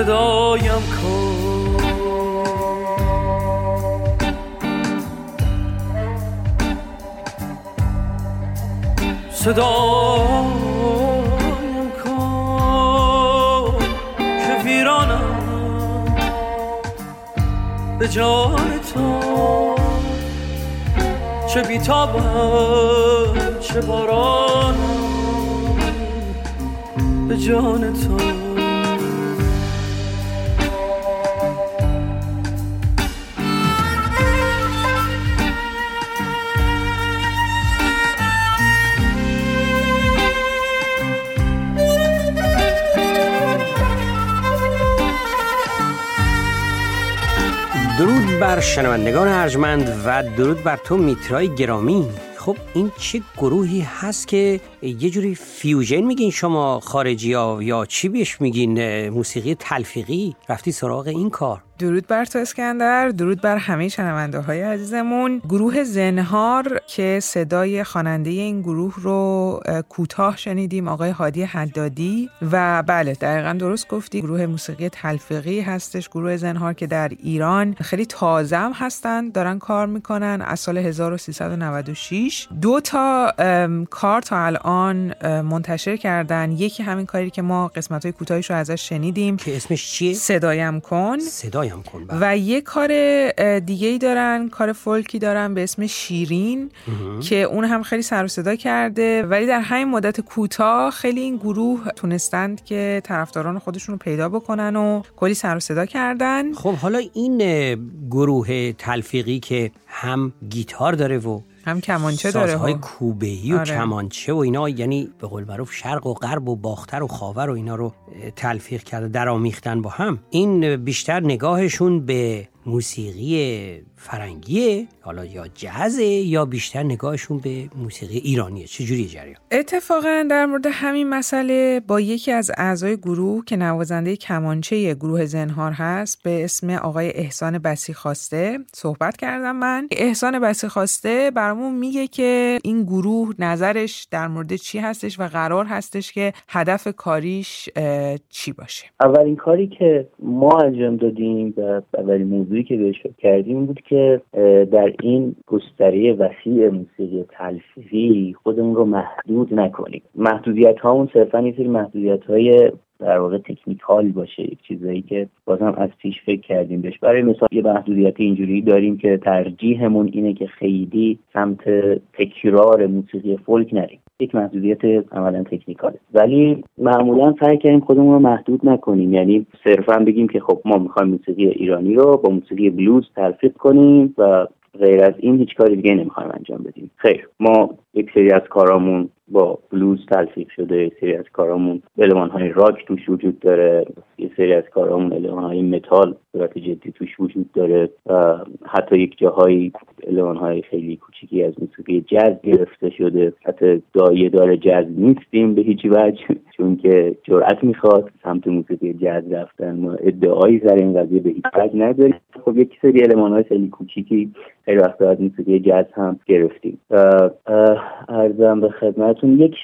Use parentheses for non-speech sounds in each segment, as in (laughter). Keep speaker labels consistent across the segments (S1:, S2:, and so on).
S1: صدایم کن. کن که به جان تو. چه بیتابم چه بارانم به جان تو.
S2: بر شنوندگان ارجمند و درود بر تو میترای گرامی. خب این چه گروهی هست که یه جوری فیوژن میگین شما خارجی ها یا چی بهش میگین؟ موسیقی تلفیقی؟ رفتی سراغ این کار.
S3: درود بر تو اسکندر درود بر همه شنونده های عزیزمون. گروه زنهار که صدای خواننده این گروه رو کوتاه شنیدیم آقای هادی حدادی و بله دقیقا درست گفتی گروه موسیقی تلفیقی هستش گروه زنهار که در ایران خیلی تازه هم هستن دارن کار می‌کنن از سال 1396 دو تا کار تا الان منتشر کردن. یکی همین کاری که ما قسمت های کوتاهیش رو ازش شنیدیم.
S2: که اسمش چیه؟
S3: صدایم کن.
S2: صدایم کن
S3: بله. و یه کار دیگه ای دارن کار فولکی دارن به اسم شیرین که اون هم خیلی سر و صدا کرده. ولی در همین مدت کوتاه خیلی این گروه تونستند که طرفداران خودشون رو پیدا بکنن و کلی سر و صدا کردن.
S2: خب حالا این گروه تلفیقی که هم گیتار داره و
S3: هم کمانچه داره
S2: سازهای کوبهی و آره. کمانچه و اینا یعنی به قول معروف شرق و غرب و باختر و خاور و اینا رو تلفیق کرده در آمیختن با هم این بیشتر نگاهشون به موسیقی فرنگیه حالا یا جزه یا بیشتر نگاهشون به موسیقی ایرانیه. چجوری جریان؟
S3: اتفاقا در مورد همین مسئله با یکی از اعضای گروه که نوازنده کمانچه گروه زنهار هست به اسم آقای احسان بسی خواسته صحبت کردم من. احسان بسی خواسته برامون میگه که این گروه نظرش در مورد چی هستش و قرار هستش که هدف کاریش چی باشه؟
S4: اولین کاری که ما انجام دادیم و اولین موضوعی که بهش کردیم بود که در این گستره وسیع موسیقی تلفیقی خودمون رو محدود نکنیم. محدودیت ها اون صرفا یه سری محدودیت های در واقع تکنیکال باشه یک چیزایی که بازم از پیش فکر کردیم بهش. برای مثال یه محدودیت اینجوری داریم که ترجیحمون اینه که خیلی سمت تکرار موسیقی فولک نریم. یک محدودیت عملا تکنیکاله. ولی معمولا سعی کردیم خودمون رو محدود نکنیم. یعنی صرفا بگیم که خب ما می‌خوایم موسیقی ایرانی رو با موسیقی بلوز تلفیق کنیم و غیر از این هیچ کاری دیگه نمی‌خوایم انجام بدیم. خیر. ما یک سری از کارامون با بلوز تلفیق شده یک سری از کارامون علمان های راک توش وجود داره یه سری از کارامون علمان های متال صورت جدی توش وجود داره و حتی یک جاهایی علمان های خیلی کوچیکی از موسیقی جز گرفته شده. حتی دایه داره جز نیستیم به هیچ وجه چون که جرأت می‌خواد سمت موسیقی جز رفتن ما ادعایی سر این قضیه به هیچ وجه نداریم. خب یک سری علمان های خیلی کوچیکی خیلی وقتا از موسیقی جز هم گرفتیم. ارزم به خدمتون یک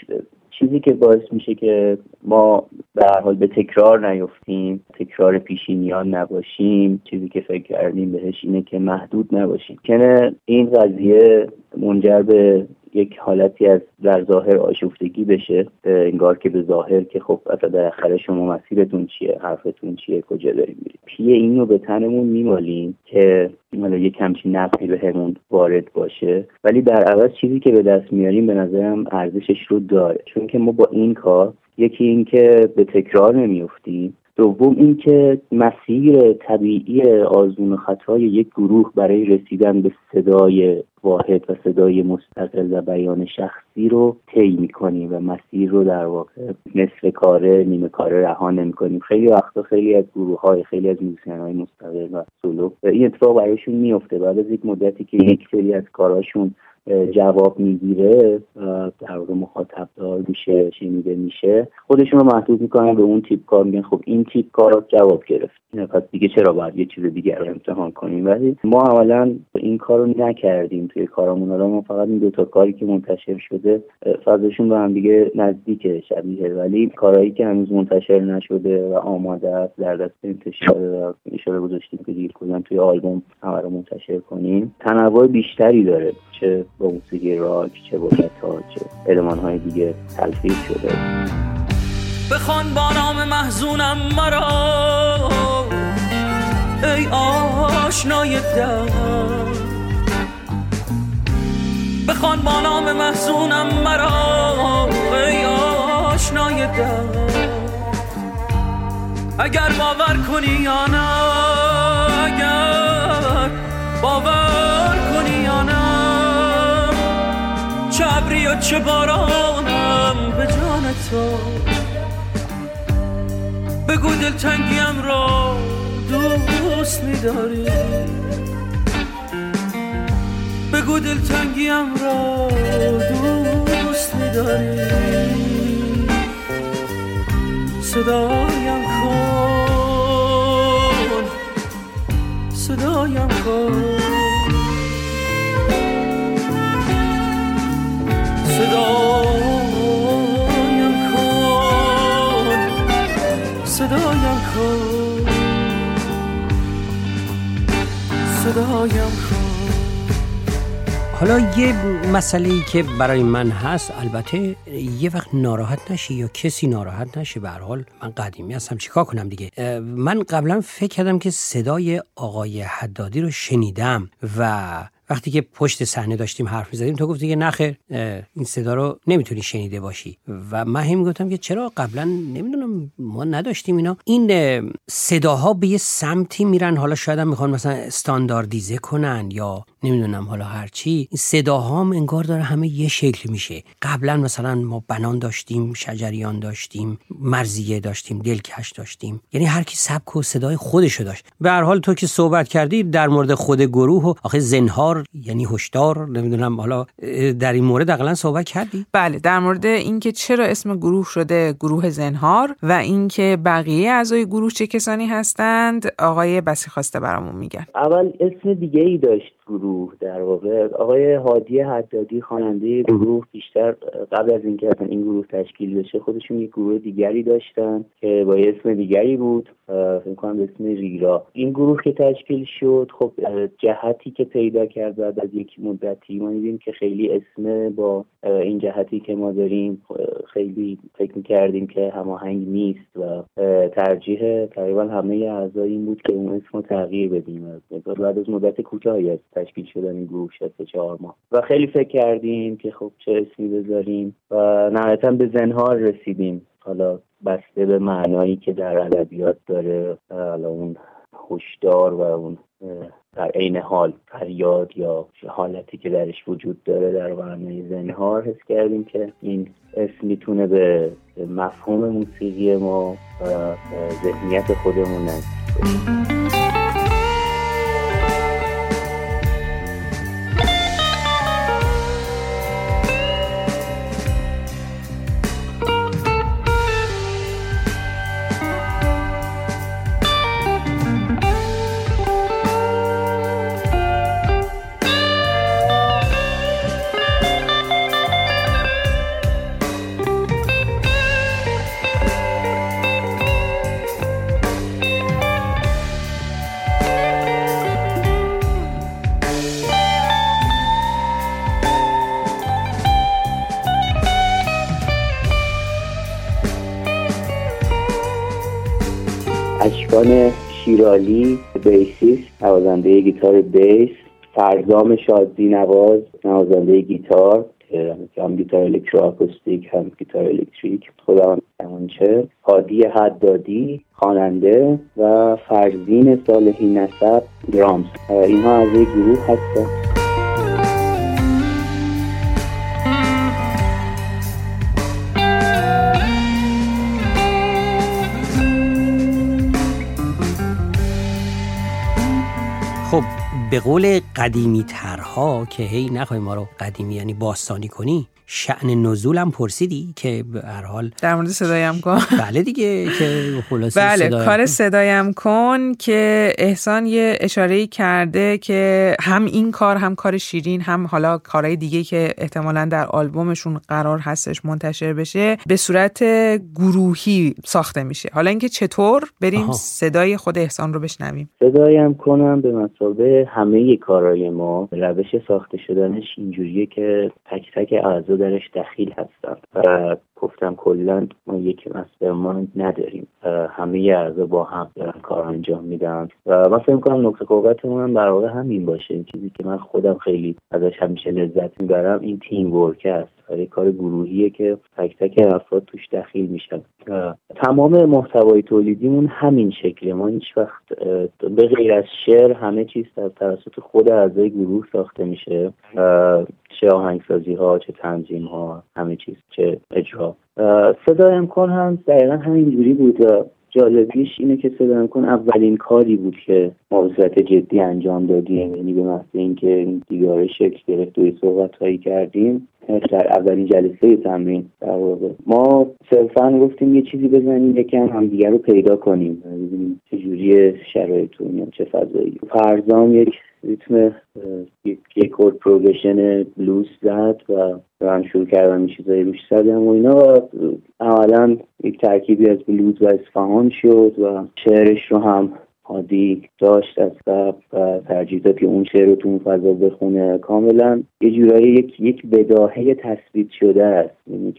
S4: چیزی که باعث میشه که ما به حال به تکرار نیفتیم تکرار پیشینیان نباشیم چیزی که فکر کردیم بهش اینه که محدود نباشیم. کنه این قضیه منجر به یک حالتی از در ظاهر آشفتگی بشه انگار که به ظاهر که خب اصلا در آخر شما مسیرتون چیه حرفتون چیه کجا داریم میریم. پیه این رو به تنمون میمالیم که حالا یک همچین نقلی به همون وارد باشه ولی در عوض چیزی که به دست میاریم به نظرم ارزشش رو داره. چون که ما با این کار یکی اینکه به تکرار نمیفتیم دوم اینکه مسیر طبیعی آزمون خطای یک گروه برای رسیدن به صدای واحد و صدای مستقل و بیان شخصی رو طی می‌کنیم و مسیر رو در واقع نصف کاره نیمه کاره رها نمی‌کنیم. خیلی وقتا خیلی از گروه های خیلی از موسیقین های مستقل و سولو این اتفاق برایشون میفته بعد از یک مدتی که یک سری از کاراشون جواب می‌گیره در واقع مخاطب دار میشه شنیده میشه. خودشون رو محدود می‌کنن به اون تیپ کار میگن. خب این تیپ کار جواب گرفت. پس دیگه چرا باید یه چیز دیگر رو امتحان کنیم؟ ولی ما اولا این کار رو نکردیم توی کارمون. حالا ما فقط این دوتا کاری که منتشر شده فضاشون به هم دیگه نزدیک شبیه. ولی کارهایی که هنوز منتشر نشده و آماده است در دست انتشار و گذاشتیم که کلا توی آلبوم همه رو منتشر کنیم. تنوع بیشتری داره چه با موسیقی راک چه با متال چه علمان های دیگه تلفیق شده.
S1: بخوان با نام محزونم مرا. ای آشنای دم بخوان با نام محزونم مرا. ای آشنای دم اگر باور کنی یا نه اگر باور کنی ابری و چه بارانم به جان تو. بگو دلتنگیم را دوست میداری. بگو دلتنگیم را دوست میداری. صدایم کن.
S2: حالا یه مسئله ای که برای من هست البته یه وقت ناراحت نشی یا کسی ناراحت نشه به حال من قدیمی هستم چیکار کنم دیگه؟ من قبلا فکر کردم که صدای آقای حدادی رو شنیدم و وقتی که پشت صحنه داشتیم حرف می‌زدیم تو گفتی که نخیر این صدا رو نمی‌تونی شنیده باشی. و من هم گفتم که چرا قبلا نمی‌دونم ما نداشتیم اینا. این صداها به یه سمتی میرن حالا شاید هم می‌خوان مثلا استانداردیزه کنن یا نمی‌دونم حالا هرچی این صداها هم انگار داره همه یه شکل میشه. قبلا مثلا ما بنان داشتیم شجریان داشتیم مرزیه داشتیم دلکش داشتیم. یعنی هر کی سبک و صدای خودشو داشت. به هر حال تو که صحبت کردی در مورد خود گروه و آخه زنهار یعنی هشدار نمی‌دونم حالا در این مورد اقلا صحبت کردی؟
S3: بله در مورد اینکه چرا اسم گروه شده گروه زنهار و اینکه بقیه اعضای گروه چه کسانی هستند آقای بسی خواسته برامون میگن.
S4: اول اسم دیگه ای داشت. گروه در واقع. آقای هادی حدادی خواننده گروه بیشتر قبل از اینکه اصلا این گروه تشکیل بشه خودشون یک گروه دیگری داشتن که با اسم دیگری بود. فکر کنم اسم ریرا. این گروه که تشکیل شد خب جهتی که پیدا کرد بعد از یک مدتی ما دیدیم که خیلی اسم با این جهتی که ما داریم خیلی فکر کردیم که هماهنگ نیست و ترجیح تقریبا همه اعضای این بود که اون اسم تغییر بدیم. بعد از مدت کوتاهی از تشکیل شدن این گروه شد چهار ماه. و خیلی فکر کردیم که خب چه اسمی بذاریم و نهایتا به زنهار رسیدیم. حالا بسته به معنایی که در ادبیات داره حالا اون هشدار و اون در عین حال فریاد یا حالتی که درش وجود داره در معنای زنهار حس کردیم که این اسم می‌تونه به مفهوم موسیقی ما و ذهنیت خودمون نزدیک شیرالی بیسیست نوازنده گیتار بیس فرزام شادی نواز نوازنده گیتار هم گیتار الکترو آکوستیک هم گیتار الکتریک خودم چه هادی حدادی خواننده و فرزین صالحی نسب درامز. اینها از یک گروه هستن.
S2: به قول قدیمی ترها که هی نخوای ما رو قدیمی یعنی باستانی کنی شعن نزولم پرسیدی که به هر حال
S3: در مورد صدایم کن. (laughs)
S2: بله دیگه که خلاصه
S3: بله کار صدایم. کن که احسان یه اشاره کرده که هم این کار هم کار شیرین هم حالا کارهای دیگه که احتمالا در آلبومشون قرار هستش منتشر بشه به صورت گروهی ساخته میشه. حالا اینکه چطور؟ بریم صدای خود احسان رو بشنویم.
S4: صدایم کنم به مسابه همه کارهای ما. روش ساخته شدنش اینجوریه که تک تک اعضا درش دخیل هستن و گفتم کلا ما یک مسترمایند نداریم. همه اعضا با هم دارن کار انجام میدن. و من فکر می‌کنم نقطه قوتمون هم در همین باشه. این چیزی که من خودم خیلی ازش همیشه لذت می‌برم این تیم ورک است. و کار گروهیه که تک تک افراد توش دخیل میشن. تمام محتوای تولیدیمون همین شکله. ما هیچ وقت به غیر از شعر همه چیز در توسط خود اعضای گروه ساخته میشه. چه آهنگسازی ها چه تنظیم ها همه چیز چه اجرا صدا امکان هم دقیقا همینجوری بود. جالبیش اینه که صدا امکان اولین کاری بود که ما به صورت جدی انجام دادیم. یعنی به محض اینکه این دیگاره شکل گرفت و صحبت هایی کردیم در اولین جلسه تمرین در واقع. ما صرفا گفتیم یه چیزی بزنیم یکم همدیگه رو پیدا کنیم. ببینیم چجوری شرایطون چه فضایی. فرزام یک ریتم یک کورد پروگرشن بلوز زد و من شروع کردم چیزایی روش زدم و اینا و اولا یک ترکیبی از بلوز و اصفهان شد و شعرش رو هم عادی داشت از قبل و ترجیح داد که اون شعر رو تو اون فضا بخونه. کاملا یه جورایی یک یک بداهه تثبیت شده است. یعنی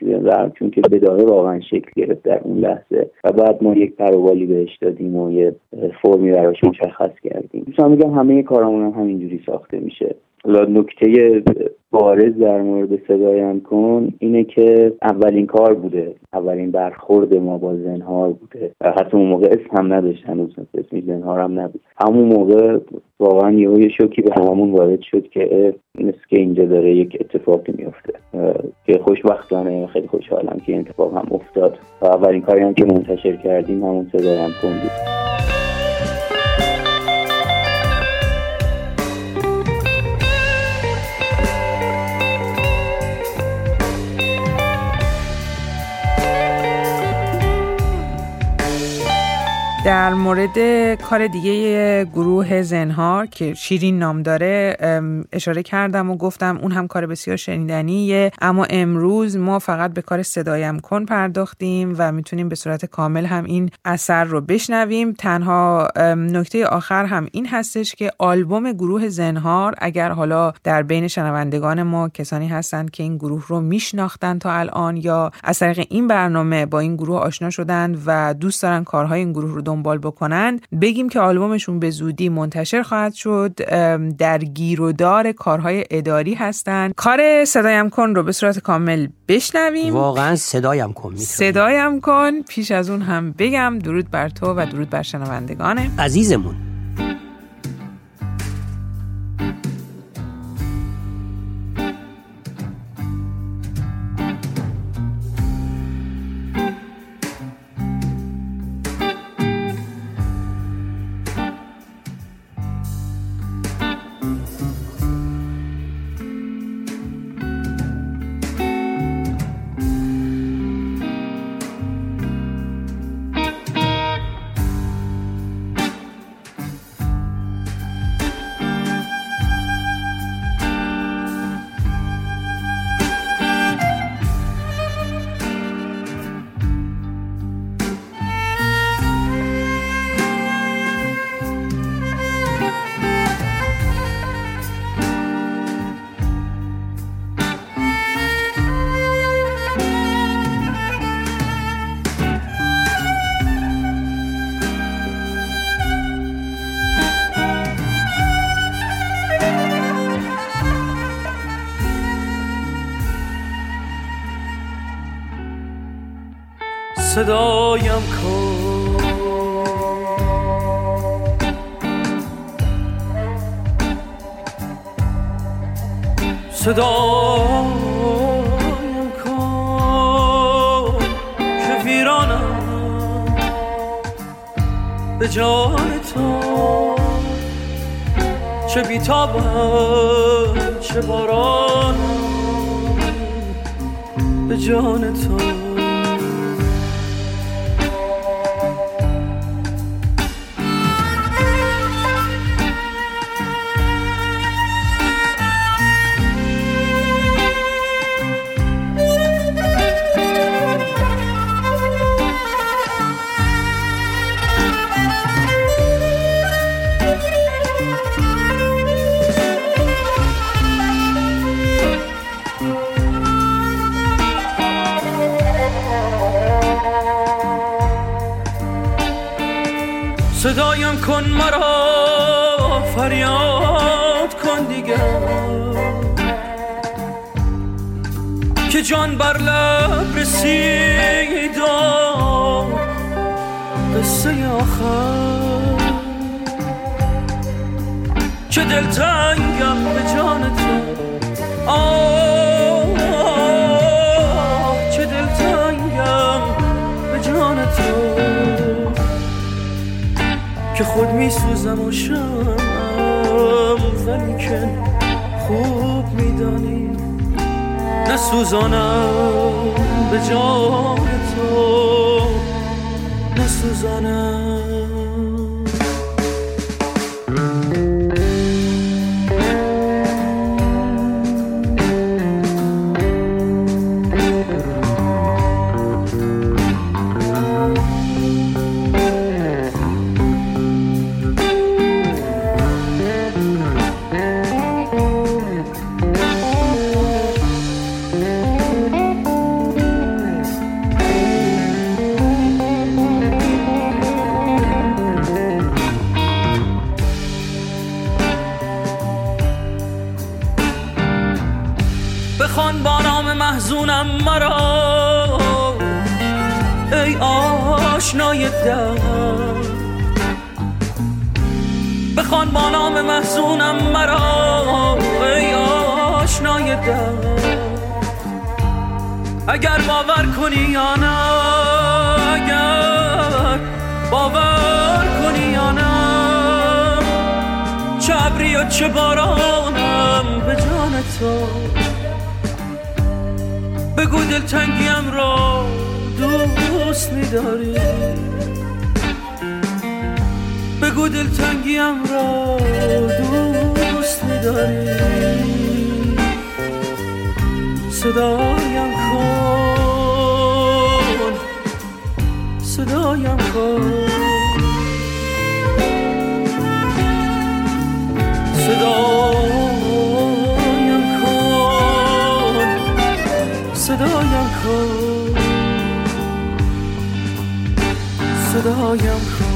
S4: چون که بداهه واقعا شکل گرفت در اون لحظه و بعد ما یک پروالی بهش دادیم و یه فرمی براش مشخص کردیم. می‌تونم میگم همه کارامون هم همینجوری ساخته میشه. حالا نکته بارز در مورد صدایم کن اینه که اولین کار بوده. اولین برخورد ما با زنهار بوده. حتی اون موقع اسم هم نداشت هنوز اسم زنهار هم نبود. همون موقع واقعا یه شوکی به هممون وارد شد که مثل که اینجا داره یک اتفاقی میفته که خوشبختانه خیلی خوشحالم که این اتفاق هم افتاد. و اولین کاری هم که منتشر کردیم همون صدایم کن بود.
S3: در مورد کار دیگه گروه زنهار که شیرین نام داره اشاره کردم و گفتم اون هم کار بسیار شنیدنیه. اما امروز ما فقط به کار صدایم کن پرداختیم و می‌تونیم به صورت کامل هم این اثر رو بشنویم. تنها نکته آخر هم این هستش که آلبوم گروه زنهار اگر حالا در بین شنوندگان ما کسانی هستند که این گروه رو میشناختن تا الان یا از طریق این برنامه با این گروه آشنا شدن و دوست دارن کارهای این گروه رو دنبال بکنن بگیم که آلبومشون به زودی منتشر خواهد شد. در گیرودار کارهای اداری هستن. کار صدایم کن رو به صورت کامل بشنویم.
S2: واقعا صدایم کن
S3: صدایم کن. پیش از اون هم بگم درود بر تو و درود بر شنوندگانه
S2: عزیزمون.
S1: صدایم کن. صدایم کن که ویرانم به جان تو. چه بیتابم چه باران به جان تو. کن مرا فریاد کن دیگر که جان بر لب رسید قصه آخر. چه دلتنگم به جان تو. خود میسوزم و شمم ولیکن خوب میدانی نسوزانم به جان تو. نسوزانم. نام محزونم مرا. ای آشنای دم بخوان با نام محزونم مرا. ای آشنای دم اگر باور کنی یا نه اگر باور کنی یا نه چه و چه بارانم به جان تو. بگو دلتنگیم را دوست میداری؟ بگو دلتنگیم را دوست میداری؟ صدایم کن صدایم کن. صدایم صدایم کن صدایم کن